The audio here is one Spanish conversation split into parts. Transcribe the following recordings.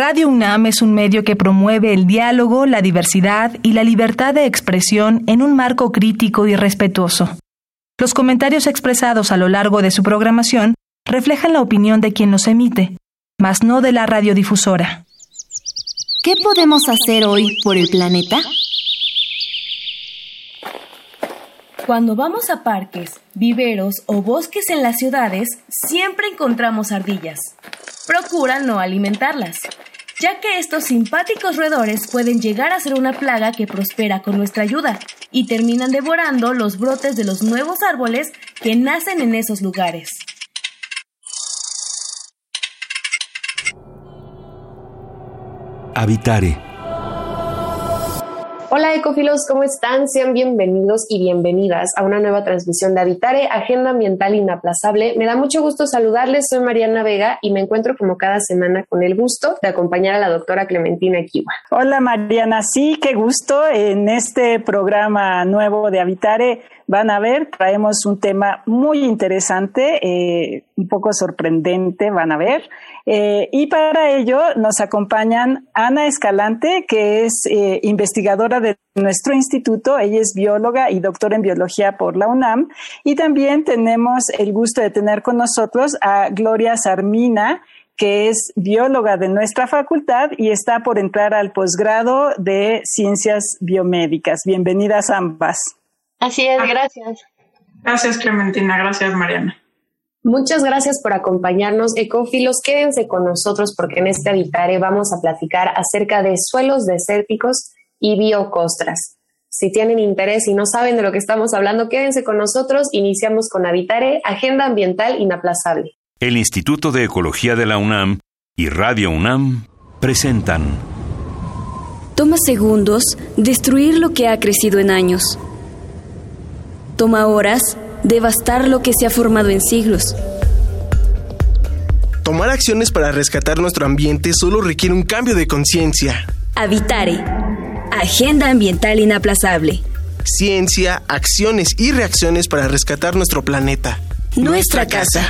Radio UNAM es un medio que promueve el diálogo, la diversidad y la libertad de expresión en un marco crítico y respetuoso. Los comentarios expresados a lo largo de su programación reflejan la opinión de quien los emite, mas no de la radiodifusora. ¿Qué podemos hacer hoy por el planeta? Cuando vamos a parques, viveros o bosques en las ciudades, siempre encontramos ardillas. Procura no alimentarlas, ya que estos simpáticos roedores pueden llegar a ser una plaga que prospera con nuestra ayuda y terminan devorando los brotes de los nuevos árboles que nacen en esos lugares. Habitare Hola ecofilos, ¿cómo están? Sean bienvenidos y bienvenidas a una nueva transmisión de Habitare, Agenda Ambiental Inaplazable. Me da mucho gusto saludarles, soy Mariana Vega y me encuentro como cada semana con el gusto de acompañar a la doctora Clementina Kiwa. Hola Mariana, sí, qué gusto en este programa nuevo de Habitare van a ver, traemos un tema muy interesante, eh, un poco sorprendente, van a ver. Eh, y para ello nos acompañan Ana Escalante, que es eh, investigadora de nuestro instituto. Ella es bióloga y doctora en biología por la UNAM. Y también tenemos el gusto de tener con nosotros a Gloria Sarmina, que es bióloga de nuestra facultad y está por entrar al posgrado de ciencias biomédicas. Bienvenidas ambas. Así es, gracias. Gracias, Clementina. Gracias, Mariana. Muchas gracias por acompañarnos, ecófilos. Quédense con nosotros porque en este Habitare vamos a platicar acerca de suelos desérticos y biocostras. Si tienen interés y no saben de lo que estamos hablando, quédense con nosotros. Iniciamos con Habitare, Agenda Ambiental Inaplazable. El Instituto de Ecología de la UNAM y Radio UNAM presentan. Toma segundos destruir lo que ha crecido en años Toma horas devastar lo que se ha formado en siglos. Tomar acciones para rescatar nuestro ambiente solo requiere un cambio de conciencia. Habitare. Agenda ambiental inaplazable. Ciencia, acciones y reacciones para rescatar nuestro planeta. Nuestra, casa.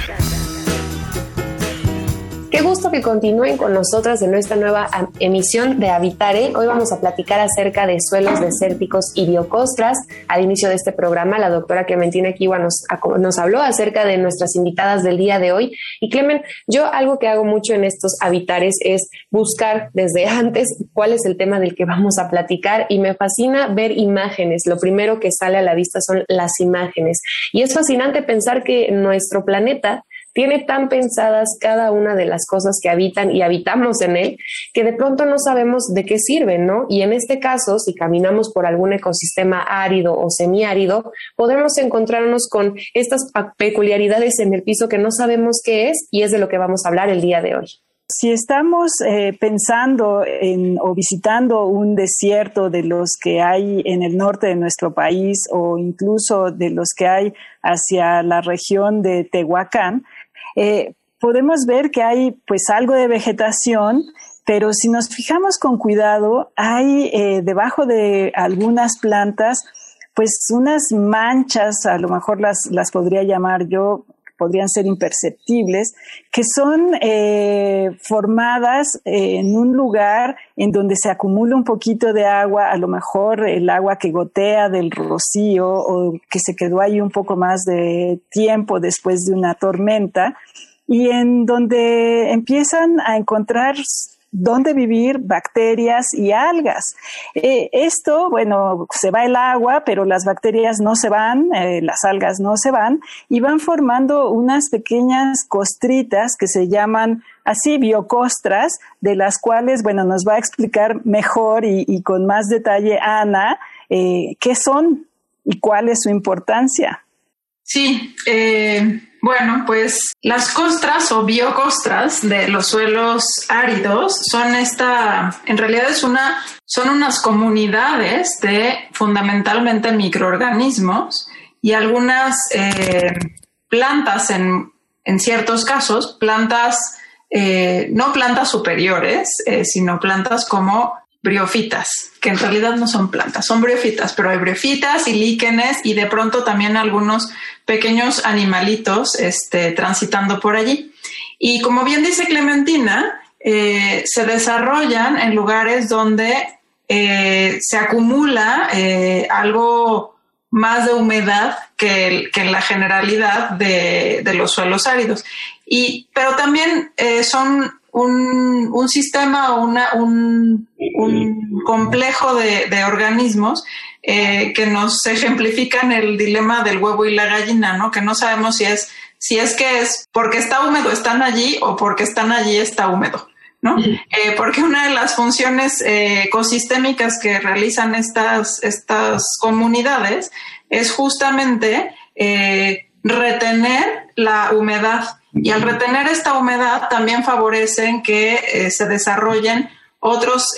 Qué gusto que continúen con nosotras en nuestra nueva emisión de Habitare. Hoy vamos a platicar acerca de suelos desérticos y biocostras. Al inicio de este programa, la doctora Clementina Kiwa nos, nos habló acerca de nuestras invitadas del día de hoy. Y Clemen, yo algo que hago mucho en estos Habitares es buscar desde antes cuál es el tema del que vamos a platicar y me fascina ver imágenes. Lo primero que sale a la vista son las imágenes. Y es fascinante pensar que nuestro planeta tiene tan pensadas cada una de las cosas que habitan y habitamos en él, que de pronto no sabemos de qué sirven, ¿no? Y en este caso, si caminamos por algún ecosistema árido o semiárido, podemos encontrarnos con estas peculiaridades en el piso que no sabemos qué es y es de lo que vamos a hablar el día de hoy. Si estamos eh, pensando en o visitando un desierto de los que hay en el norte de nuestro país o incluso de los que hay hacia la región de Tehuacán, eh, podemos ver que hay pues algo de vegetación, pero si nos fijamos con cuidado, hay eh, debajo de algunas plantas pues unas manchas, a lo mejor las, las podría llamar yo, podrían ser imperceptibles, que son eh, formadas en un lugar en donde se acumula un poquito de agua, a lo mejor el agua que gotea del rocío o que se quedó ahí un poco más de tiempo después de una tormenta, y en donde empiezan a encontrar dónde vivir bacterias y algas. Eh, esto, bueno, se va el agua, pero las bacterias no se van, eh, las algas no se van, y van formando unas pequeñas costritas que se llaman así biocostras, de las cuales, bueno, nos va a explicar mejor y, con más detalle Ana eh, qué son y cuál es su importancia. Sí, eh, bueno, pues las costras o biocostras de los suelos áridos son esta, en realidad es una, son unas comunidades de fundamentalmente microorganismos y algunas eh, plantas en, en, ciertos casos, plantas, eh, no plantas superiores, sino plantas como briofitas, que en realidad no son plantas, son briofitas, pero hay briofitas y líquenes y de pronto también algunos pequeños animalitos este, transitando por allí. Y como bien dice Clementina, eh, se desarrollan en lugares donde eh, se acumula eh, algo más de humedad que, en la generalidad de, los suelos áridos. Y, pero también son un, sistema o un, complejo de, organismos que nos ejemplifican el dilema del huevo y la gallina, ¿no? Que no sabemos si es si es que es porque está húmedo están allí o porque están allí está húmedo. ¿no? Eh, porque una de las funciones eh, ecosistémicas que realizan estas, estas comunidades es justamente eh, retener la humedad. Y al retener esta humedad también favorecen que se desarrollen otros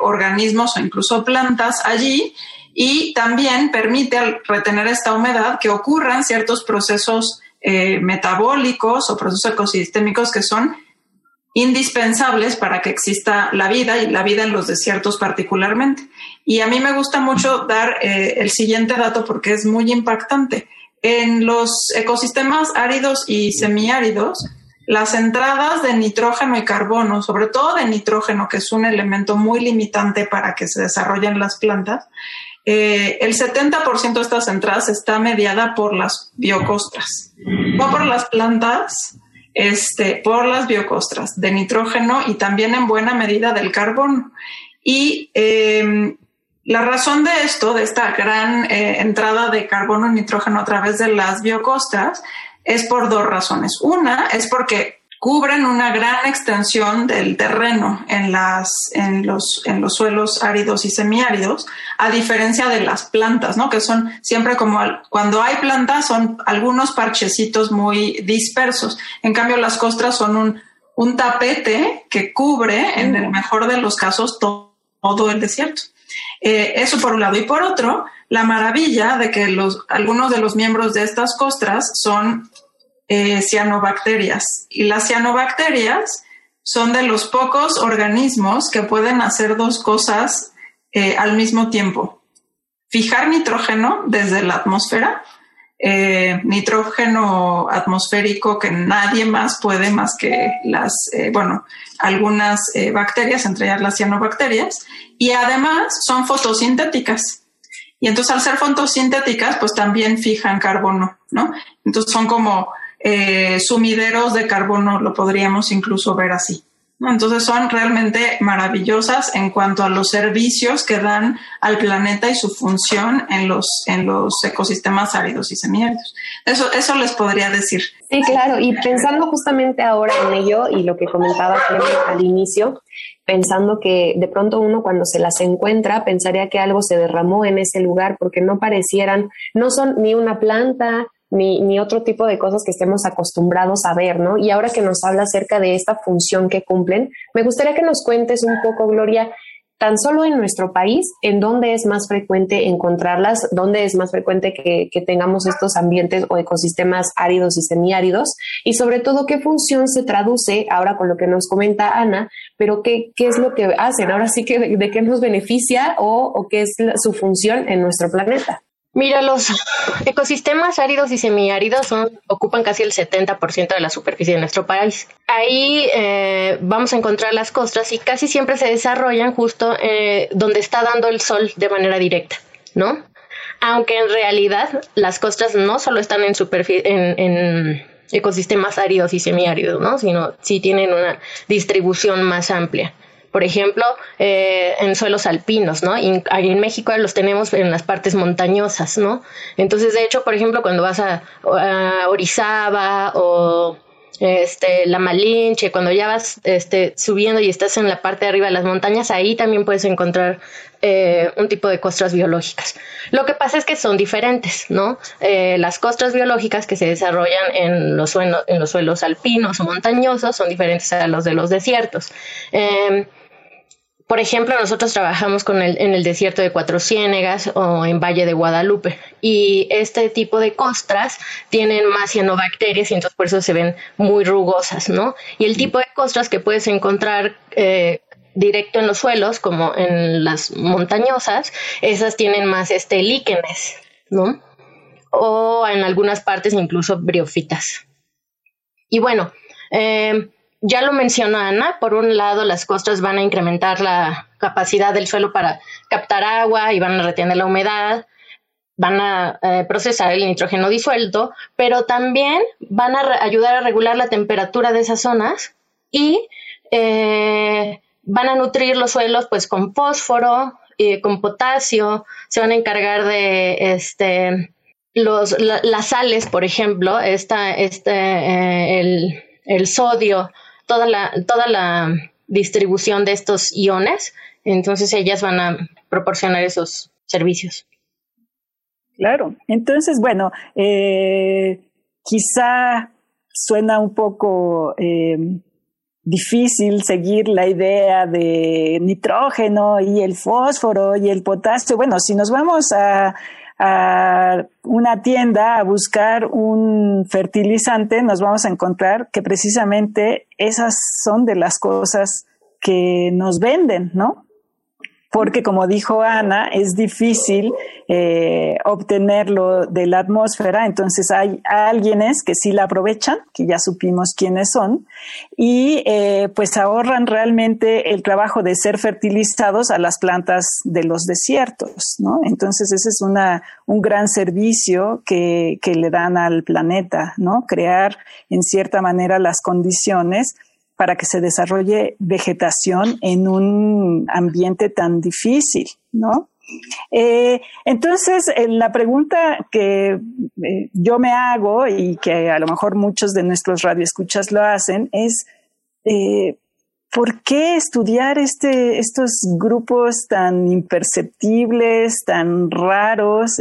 organismos o incluso plantas allí y también permite al retener esta humedad que ocurran ciertos procesos eh, metabólicos o procesos ecosistémicos que son indispensables para que exista la vida y la vida en los desiertos particularmente. Y a mí me gusta mucho dar eh, el siguiente dato porque es muy impactante. En los ecosistemas áridos y semiáridos, las entradas de nitrógeno y carbono, sobre todo de nitrógeno, que es un elemento muy limitante para que se desarrollen las plantas, eh, el 70% de estas entradas está mediada por las biocostras, no por las plantas, este, por las biocostras de nitrógeno y también en buena medida del carbono. Y em, la razón de esto, de esta gran eh, entrada de carbono y nitrógeno a través de las biocostras, es por dos razones. Una es porque cubren una gran extensión del terreno en, las, en, los, en los suelos áridos y semiáridos, a diferencia de las plantas, ¿no? que son siempre como cuando hay plantas son algunos parchecitos muy dispersos. En cambio, las costras son un, un tapete que cubre, en el mejor de los casos, todo, el desierto. Eh, eso por un lado. Y por otro, la maravilla de que los, algunos de los miembros de estas costras son eh, cianobacterias. Y las cianobacterias son de los pocos organismos que pueden hacer dos cosas eh, al mismo tiempo. Fijar nitrógeno desde la atmósfera, eh, nitrógeno atmosférico que nadie más puede más que las, bueno, algunas bacterias, entre ellas las cianobacterias, y además son fotosintéticas. Y entonces al ser fotosintéticas, pues también fijan carbono, ¿no? Entonces son como eh, sumideros de carbono, lo podríamos incluso ver así. Entonces son realmente maravillosas en cuanto a los servicios que dan al planeta y su función en los, en los ecosistemas áridos y semiáridos. Eso, eso les podría decir. Sí, claro. Y pensando justamente ahora en ello y lo que comentaba al inicio, pensando que de pronto uno cuando se las encuentra pensaría que algo se derramó en ese lugar porque no parecieran, no son ni una planta, ni, ni, otro tipo de cosas que estemos acostumbrados a ver, ¿no? Y ahora que nos habla acerca de esta función que cumplen, me gustaría que nos cuentes un poco, Gloria, tan solo en nuestro país, en dónde es más frecuente encontrarlas, dónde es más frecuente que, tengamos estos ambientes o ecosistemas áridos y semiáridos, y sobre todo qué función se traduce ahora con lo que nos comenta Ana, pero qué, qué es lo que hacen, ahora sí que de, qué nos beneficia o qué es su función en nuestro planeta. Mira, los ecosistemas áridos y semiáridos son, ocupan casi el 70% de la superficie de nuestro país. Ahí eh, vamos a encontrar las costras y casi siempre se desarrollan justo eh, donde está dando el sol de manera directa, ¿no? Aunque en realidad las costras no solo están en, en, en ecosistemas áridos y semiáridos, ¿no? Sino sí tienen una distribución más amplia por ejemplo, eh, en suelos alpinos, ¿no? Y ahí en México los tenemos en las partes montañosas, ¿no? Entonces, de hecho, por ejemplo, cuando vas a, Orizaba o este, la Malinche, cuando ya vas este, subiendo y estás en la parte de arriba de las montañas, ahí también puedes encontrar eh, un tipo de costras biológicas. Lo que pasa es que son diferentes, ¿no? Eh, las costras biológicas que se desarrollan en los, en los suelos alpinos o montañosos son diferentes a los de los desiertos. Eh, por ejemplo, nosotros trabajamos con el, en el desierto de Cuatro Ciénegas o en Valle de Guadalupe y este tipo de costras tienen más cianobacterias y entonces por eso se ven muy rugosas, ¿no? Y el tipo de costras que puedes encontrar eh, directo en los suelos, como en las montañosas, esas tienen más este líquenes, ¿no? O en algunas partes incluso briofitas. Y bueno, eh, ya lo mencionó Ana, por un lado las costras van a incrementar la capacidad del suelo para captar agua y van a retener la humedad, van a eh, procesar el nitrógeno disuelto, pero también van a ayudar a regular la temperatura de esas zonas y eh, van a nutrir los suelos pues con fósforo, y con potasio, se van a encargar de este los, las sales, por ejemplo, esta, este, eh, el, sodio, toda la, toda la distribución de estos iones, entonces ellas van a proporcionar esos servicios. Claro, entonces, bueno, eh, quizá suena un poco eh, difícil seguir la idea de nitrógeno y el fósforo y el potasio. Bueno, si nos vamos a, a una tienda a buscar un fertilizante, nos vamos a encontrar que precisamente esas son de las cosas que nos venden, ¿no? Porque como dijo Ana, es difícil eh, obtenerlo de la atmósfera, entonces hay alguienes que sí la aprovechan, que ya supimos quiénes son, y eh, pues ahorran realmente el trabajo de ser fertilizados a las plantas de los desiertos, ¿no? Entonces ese es una, un gran servicio que, que le dan al planeta, ¿no? Crear en cierta manera las condiciones para que se desarrolle vegetación en un ambiente tan difícil, ¿no? Eh, entonces, eh, la pregunta que eh, yo me hago y que a lo mejor muchos de nuestros radioescuchas lo hacen es, ¿por qué estudiar este, estos grupos tan imperceptibles, tan raros,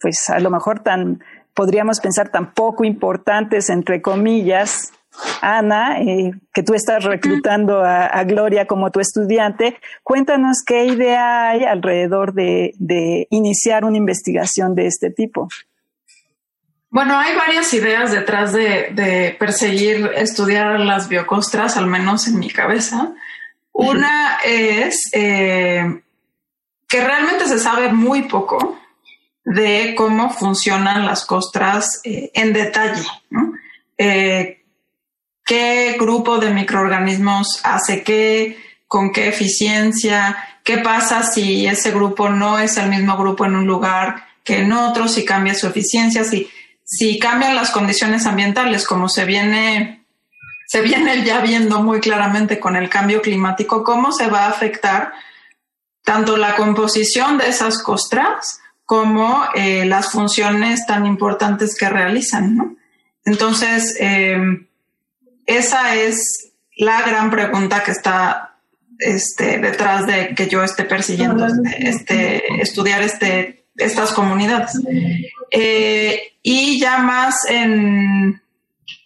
pues a lo mejor tan, podríamos pensar tan poco importantes, entre comillas, Ana, eh, que tú estás reclutando a, Gloria como tu estudiante, cuéntanos qué idea hay alrededor de, iniciar una investigación de este tipo. Bueno, hay varias ideas detrás de, perseguir estudiar las biocostras, al menos en mi cabeza. Una es eh, que realmente se sabe muy poco de cómo funcionan las costras eh, en detalle. ¿no? Qué grupo de microorganismos hace qué, con qué eficiencia, qué pasa si ese grupo no es el mismo grupo en un lugar que en otro, si cambia su eficiencia, si, si cambian las condiciones ambientales, como se viene, se viene ya viendo muy claramente con el cambio climático, cómo se va a afectar tanto la composición de esas costras como eh, las funciones tan importantes que realizan. Entonces, eh, esa es la gran pregunta que está este, detrás de que yo esté persiguiendo este, este, estudiar este, estas comunidades. Eh, y ya más en,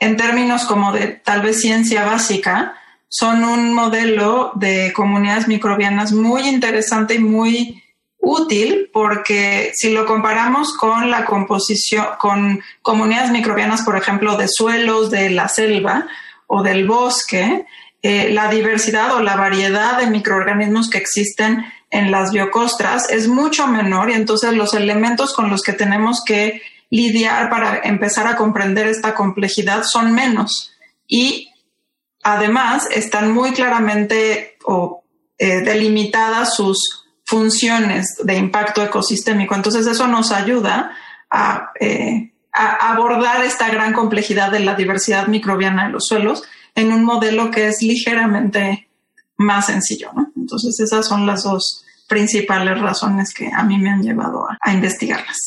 en términos como de tal vez ciencia básica, son un modelo de comunidades microbianas muy interesante y muy útil porque si lo comparamos con la composición, con comunidades microbianas, por ejemplo, de suelos de la selva, o del bosque, eh, la diversidad o la variedad de microorganismos que existen en las biocostras es mucho menor y entonces los elementos con los que tenemos que lidiar para empezar a comprender esta complejidad son menos y además están muy claramente eh, delimitadas sus funciones de impacto ecosistémico. Entonces eso nos ayuda a eh, a abordar esta gran complejidad de la diversidad microbiana de los suelos en un modelo que es ligeramente más sencillo. ¿no? Entonces esas son las dos principales razones que a mí me han llevado a, investigarlas.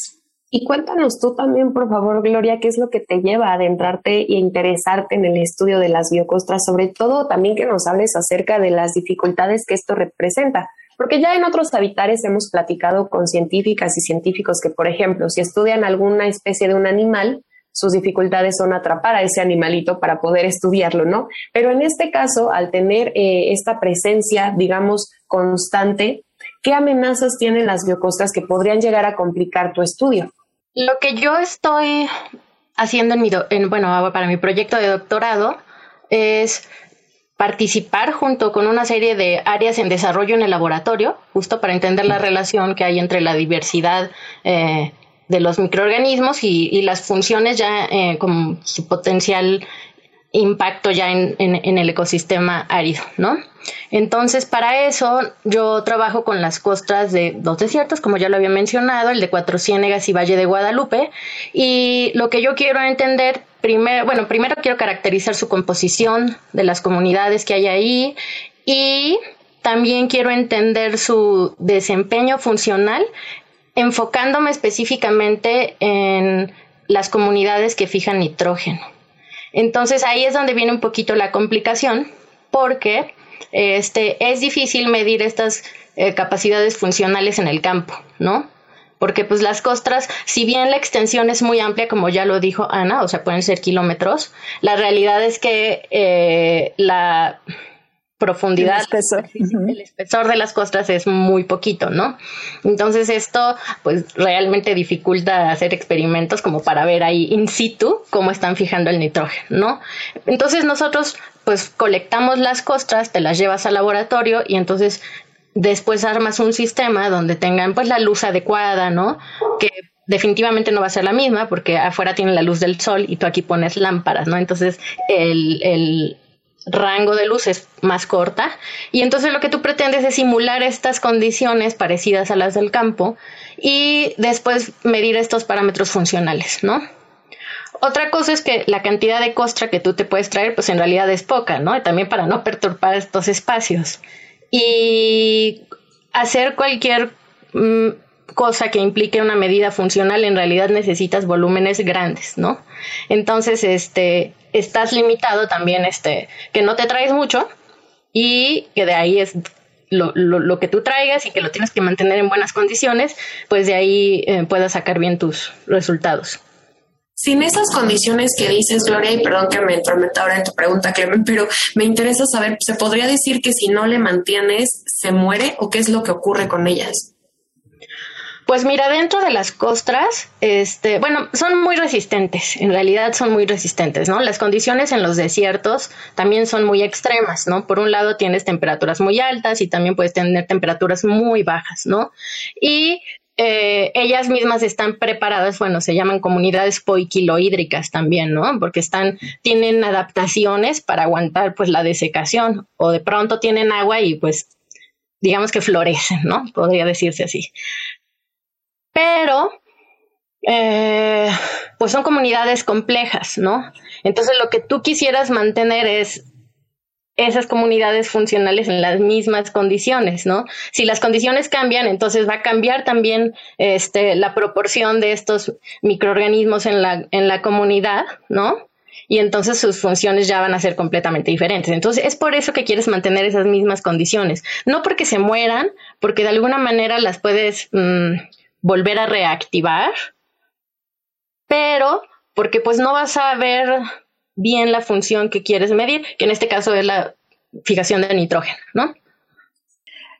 Y cuéntanos tú también, por favor, Gloria, qué es lo que te lleva a adentrarte e interesarte en el estudio de las biocostras, sobre todo también que nos hables acerca de las dificultades que esto representa. Porque ya en otros habitares hemos platicado con científicas y científicos que, por ejemplo, si estudian alguna especie de un animal, sus dificultades son atrapar a ese animalito para poder estudiarlo, ¿no? Pero en este caso, al tener eh, esta presencia, digamos, constante, ¿qué amenazas tienen las biocostas que podrían llegar a complicar tu estudio? Lo que yo estoy haciendo en mi, en, bueno, para mi proyecto de doctorado es participar junto con una serie de áreas en desarrollo en el laboratorio, justo para entender la relación que hay entre la diversidad eh, de los microorganismos y, las funciones ya eh, con su potencial impacto ya en, el ecosistema árido, ¿no? Entonces, para eso yo trabajo con las costras de dos desiertos, como ya lo había mencionado, el de Cuatro Ciénegas y Valle de Guadalupe, y lo que yo quiero entender bueno, primero quiero caracterizar su composición de las comunidades que hay ahí y también quiero entender su desempeño funcional, enfocándome específicamente en las comunidades que fijan nitrógeno. Entonces ahí es donde viene un poquito la complicación, porque este, es difícil medir estas eh, capacidades funcionales en el campo, ¿no? Porque pues las costras, si bien la extensión es muy amplia, como ya lo dijo Ana, o sea, pueden ser kilómetros, la realidad es que eh, la profundidad, el espesor. de las costras es muy poquito, ¿no? Entonces esto pues realmente dificulta hacer experimentos como para ver ahí in situ cómo están fijando el nitrógeno, ¿no? Entonces nosotros pues colectamos las costras, te las llevas al laboratorio y entonces después armas un sistema donde tengan pues la luz adecuada, ¿no? Que definitivamente no va a ser la misma porque afuera tiene la luz del sol y tú aquí pones lámparas, ¿no? Entonces el, el rango de luz es más corta y entonces lo que tú pretendes es simular estas condiciones parecidas a las del campo y después medir estos parámetros funcionales, ¿no? Otra cosa es que la cantidad de costra que tú te puedes traer, pues en realidad es poca, ¿no? También para no perturbar estos espacios. Y hacer cualquier mm, cosa que implique una medida funcional, en realidad necesitas volúmenes grandes, ¿no? Entonces, este, estás limitado también, este, que no te traes mucho y que de ahí es lo, lo, que tú traigas y que lo tienes que mantener en buenas condiciones, pues de ahí eh, puedas sacar bien tus resultados. Sin esas condiciones que dices, Gloria, y perdón que me entrometa ahora en tu pregunta, Clemen, pero me interesa saber, ¿se podría decir que si no le mantienes, se muere o qué es lo que ocurre con ellas? Pues mira, dentro de las costras, este, bueno, son muy resistentes, en realidad son muy resistentes, ¿no? Las condiciones en los desiertos también son muy extremas, ¿no? Por un lado tienes temperaturas muy altas y también puedes tener temperaturas muy bajas, ¿no? Y eh, ellas mismas están preparadas, bueno, se llaman comunidades poiquilohídricas también, ¿no? Porque están, tienen adaptaciones para aguantar pues la desecación o de pronto tienen agua y pues digamos que florecen, ¿no? Podría decirse así pero eh, pues son comunidades complejas, ¿no? Entonces lo que tú quisieras mantener es esas comunidades funcionales en las mismas condiciones, ¿no? Si las condiciones cambian, entonces va a cambiar también este, la proporción de estos microorganismos en la, en la comunidad, ¿no? Y entonces sus funciones ya van a ser completamente diferentes. Entonces es por eso que quieres mantener esas mismas condiciones. No porque se mueran, porque de alguna manera las puedes mm, volver a reactivar, pero porque pues no vas a ver bien la función que quieres medir, que en este caso es la fijación de nitrógeno, ¿no?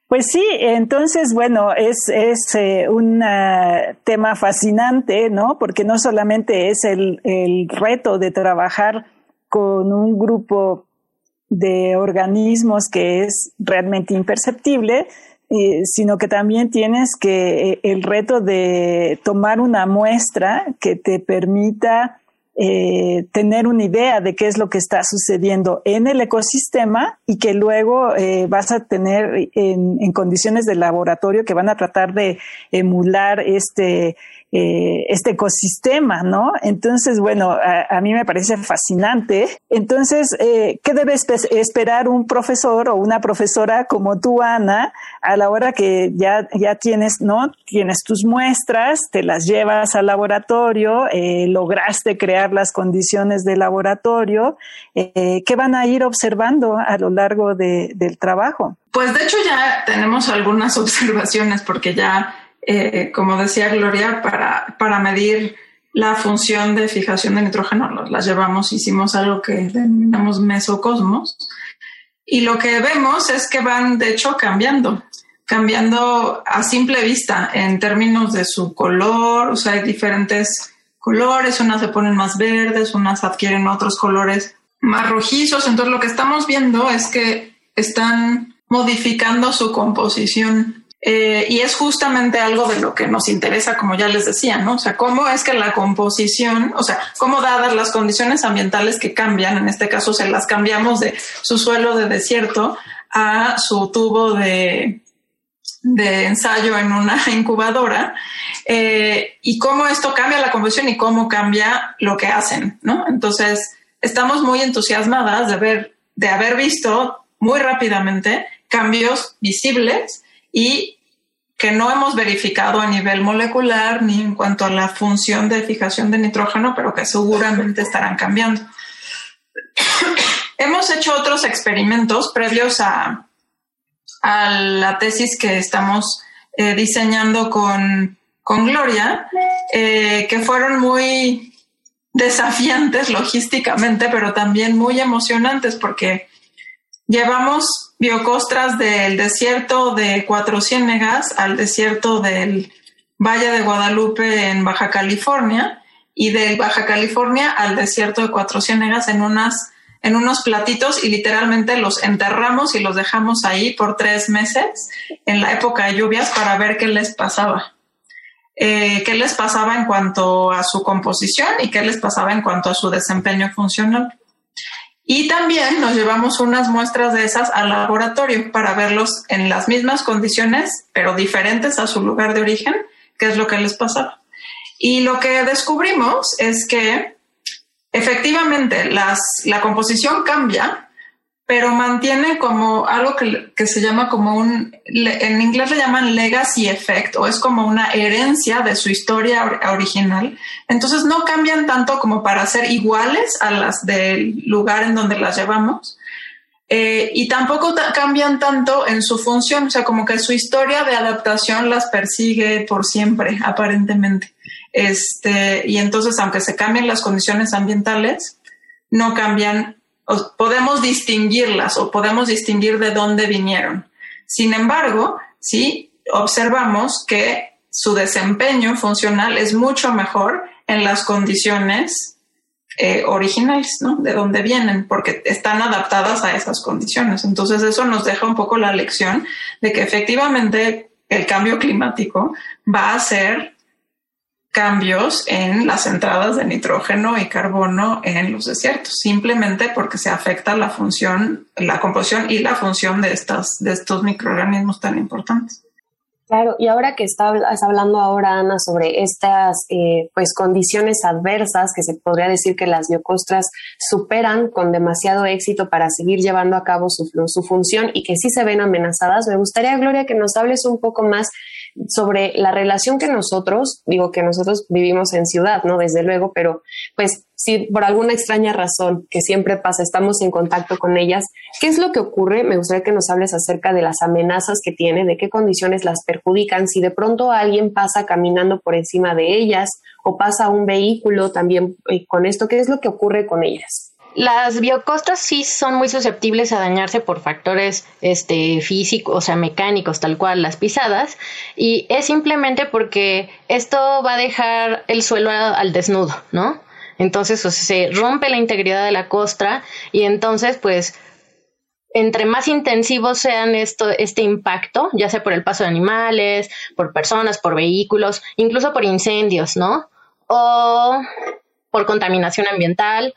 Pues sí, entonces, bueno, es, es eh, un eh, tema fascinante, ¿no? Porque no solamente es el, el reto de trabajar con un grupo de organismos que es realmente imperceptible, sino que también tienes que eh, el reto de tomar una muestra que te permita eh, tener una idea de qué es lo que está sucediendo en el ecosistema y que luego eh, vas a tener en, en, condiciones de laboratorio que van a tratar de emular este eh, este ecosistema, ¿no? Entonces, bueno, a, mí me parece fascinante. Entonces, eh, ¿qué debe esperar un profesor o una profesora como tú, Ana, a la hora que ya, ya tienes, ¿no? Tienes tus muestras, te las llevas al laboratorio, eh, lograste crear las condiciones del laboratorio, ¿qué van a ir observando a lo largo del trabajo? Pues de hecho ya tenemos algunas observaciones porque ya eh, como decía Gloria, para, para medir la función de fijación de nitrógeno, las llevamos, hicimos algo que denominamos mesocosmos, y lo que vemos es que van, de hecho, cambiando, cambiando a simple vista en términos de su color, o sea, hay diferentes colores, unas se ponen más verdes, unas adquieren otros colores más rojizos, entonces lo que estamos viendo es que están modificando su composición eh, y es justamente algo de lo que nos interesa, como ya les decía, ¿no? O sea, cómo es que la composición, o sea, cómo dadas las condiciones ambientales que cambian, en este caso se las cambiamos de su suelo de desierto a su tubo de, de ensayo en una incubadora eh, y cómo esto cambia la composición y cómo cambia lo que hacen, ¿no? Entonces, estamos muy entusiasmadas de ver, de haber visto muy rápidamente cambios visibles y que no hemos verificado a nivel molecular ni en cuanto a la función de fijación de nitrógeno, pero que seguramente estarán cambiando. hemos hecho otros experimentos previos a, a la tesis que estamos eh, diseñando con, con Gloria, eh, que fueron muy desafiantes logísticamente, pero también muy emocionantes porque llevamos biocostras del desierto de Cuatro Ciénegas al desierto del Valle de Guadalupe en Baja California y de Baja California al desierto de Cuatro Ciénegas en unas en unos platitos y literalmente los enterramos y los dejamos ahí por tres meses en la época de lluvias para ver qué les pasaba. Eh, qué les pasaba en cuanto a su composición y qué les pasaba en cuanto a su desempeño funcional. Y también nos llevamos unas muestras de esas al laboratorio para verlos en las mismas condiciones, pero diferentes a su lugar de origen, qué es lo que les pasaba. Y lo que descubrimos es que efectivamente la composición cambia, pero mantiene como algo que, que, se llama como un, en inglés le llaman legacy effect, o es como una herencia de su historia original. Entonces no cambian tanto como para ser iguales a las del lugar en donde las llevamos. Eh, y tampoco cambian tanto en su función, o sea, como que su historia de adaptación las persigue por siempre, aparentemente. Este, y entonces, aunque se cambien las condiciones ambientales, no cambian podemos distinguirlas o podemos distinguir de dónde vinieron. Sin embargo, sí observamos que su desempeño funcional es mucho mejor en las condiciones eh, originales, ¿no? De dónde vienen, porque están adaptadas a esas condiciones. Entonces eso nos deja un poco la lección de que efectivamente el cambio climático va a ser cambios en las entradas de nitrógeno y carbono en los desiertos, simplemente porque se afecta la función, la composición y la función de, estas, de estos microorganismos tan importantes. Claro, y ahora que estás hablando ahora, Ana, sobre estas eh, pues condiciones adversas que se podría decir que las biocostras superan con demasiado éxito para seguir llevando a cabo su, su función y que sí se ven amenazadas, me gustaría, Gloria, que nos hables un poco más sobre la relación que nosotros, digo que nosotros vivimos en ciudad, ¿no? Desde luego, pero pues si por alguna extraña razón que siempre pasa, estamos en contacto con ellas, ¿qué es lo que ocurre? Me gustaría que nos hables acerca de las amenazas que tiene, de qué condiciones las perjudican, si de pronto alguien pasa caminando por encima de ellas o pasa un vehículo también eh, con esto, ¿qué es lo que ocurre con ellas? Las biocostas sí son muy susceptibles a dañarse por factores este, físicos, o sea, mecánicos, tal cual las pisadas, y es simplemente porque esto va a dejar el suelo al desnudo, ¿no? Entonces, se rompe la integridad de la costra y entonces, pues, entre más intensivos sean este impacto, ya sea por el paso de animales, por personas, por vehículos, incluso por incendios, ¿no? O por contaminación ambiental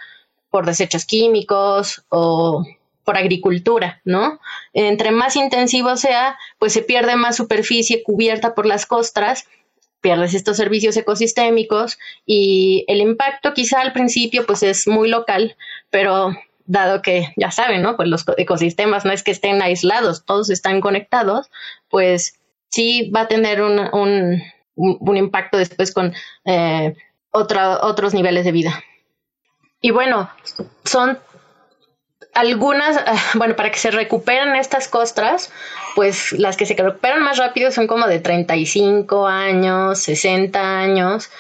por desechos químicos o por agricultura, ¿no? Entre más intensivo sea, pues se pierde más superficie cubierta por las costras, pierdes estos servicios ecosistémicos y el impacto quizá al principio pues es muy local, pero dado que ya saben, ¿no? Pues los ecosistemas no es que estén aislados, todos están conectados, pues sí va a tener un, impacto después con eh, otros niveles de vida. Y bueno, son algunas, eh, bueno, para que se recuperen estas costras, pues las que se recuperan más rápido son como de 35 años, 60 años,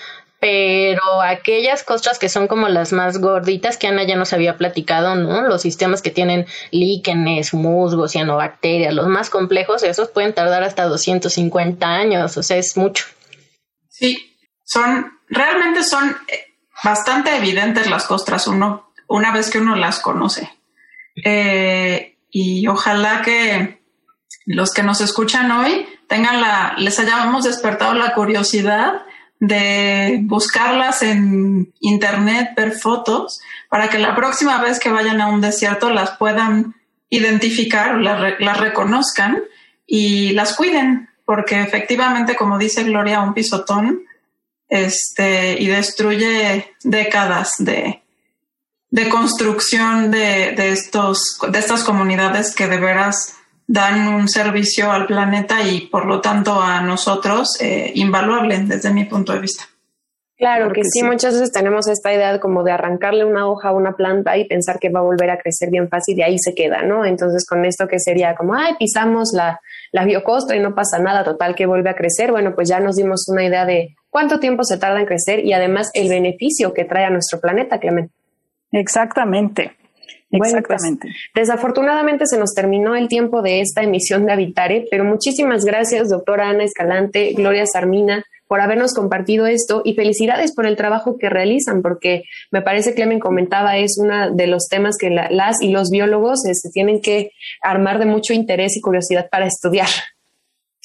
pero aquellas costras que son como las más gorditas que Ana ya nos había platicado, ¿no? Los sistemas que tienen líquenes, musgos, cianobacterias, los más complejos, esos pueden tardar hasta 250 años, o sea, es mucho. Sí, son, realmente son eh, bastante evidentes las costras uno, una vez que uno las conoce. Eh, y ojalá que los que nos escuchan hoy tengan la, les hayamos despertado la curiosidad de buscarlas en internet, ver fotos, para que la próxima vez que vayan a un desierto las puedan identificar, las, las reconozcan y las cuiden, porque efectivamente, como dice Gloria, un pisotón este, y destruye décadas de, de construcción de, de, estos, de estas comunidades que de veras dan un servicio al planeta y por lo tanto a nosotros eh, invaluable desde mi punto de vista. Claro que sí, muchas veces tenemos esta idea como de arrancarle una hoja a una planta y pensar que va a volver a crecer bien fácil y ahí se queda, ¿no? Entonces con esto que sería como, ay, pisamos la, la biocostra y no pasa nada, total que vuelve a crecer, bueno, pues ya nos dimos una idea de cuánto tiempo se tarda en crecer y además el beneficio que trae a nuestro planeta, Clemente. Exactamente. Pues, Exactamente. desafortunadamente se nos terminó el tiempo de esta emisión de Habitare, pero muchísimas gracias, doctora Ana Escalante, Gloria Sarmina, por habernos compartido esto y felicidades por el trabajo que realizan, porque me parece, Clemen comentaba, es uno de los temas que las y los biólogos se este, tienen que armar de mucho interés y curiosidad para estudiar.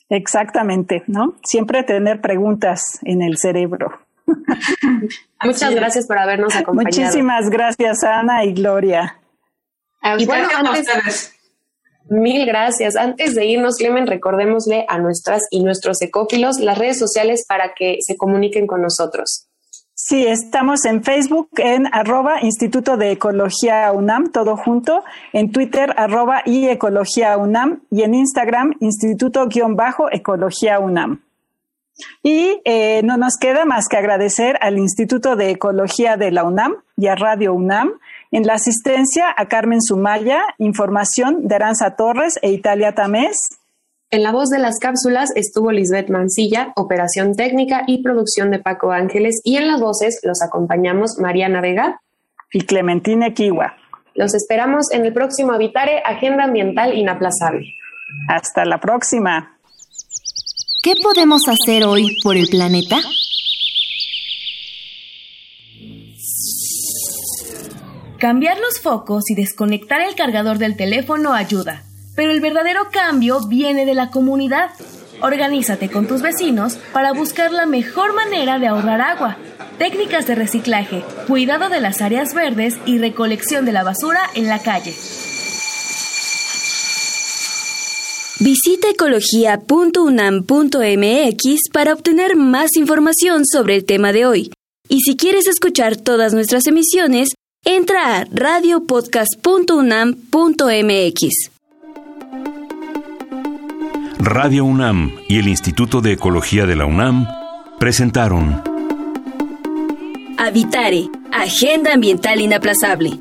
Exactamente, ¿no? Siempre tener preguntas en el cerebro. Muchas gracias por habernos acompañado. Muchísimas gracias, Ana y Gloria. Y bueno, antes, mil gracias. Antes de irnos, Clemen, recordémosle a nuestras y nuestros ecófilos las redes sociales para que se comuniquen con nosotros. Sí, estamos en Facebook en arroba Instituto de Ecología UNAM, todo junto, en Twitter arroba y Ecología UNAM y en Instagram Instituto-Ecología UNAM. Y eh, no nos queda más que agradecer al Instituto de Ecología de la UNAM y a Radio UNAM en la asistencia a Carmen Sumaya, información de Aranza Torres e Italia Tamés. En la voz de las cápsulas estuvo Lisbeth Mancilla, operación técnica y producción de Paco Ángeles, y en las voces los acompañamos Mariana Vega y Clementina Kiwa. Los esperamos en el próximo Habitare, Agenda Ambiental Inaplazable. Hasta la próxima. ¿Qué podemos hacer hoy por el planeta? Cambiar los focos y desconectar el cargador del teléfono ayuda, pero el verdadero cambio viene de la comunidad. Organízate con tus vecinos para buscar la mejor manera de ahorrar agua, técnicas de reciclaje, cuidado de las áreas verdes y recolección de la basura en la calle. Visita ecología.unam.mx para obtener más información sobre el tema de hoy. Y si quieres escuchar todas nuestras emisiones, entra a radiopodcast.unam.mx. Radio UNAM y el Instituto de Ecología de la UNAM presentaron. Habitare, Agenda Ambiental Inaplazable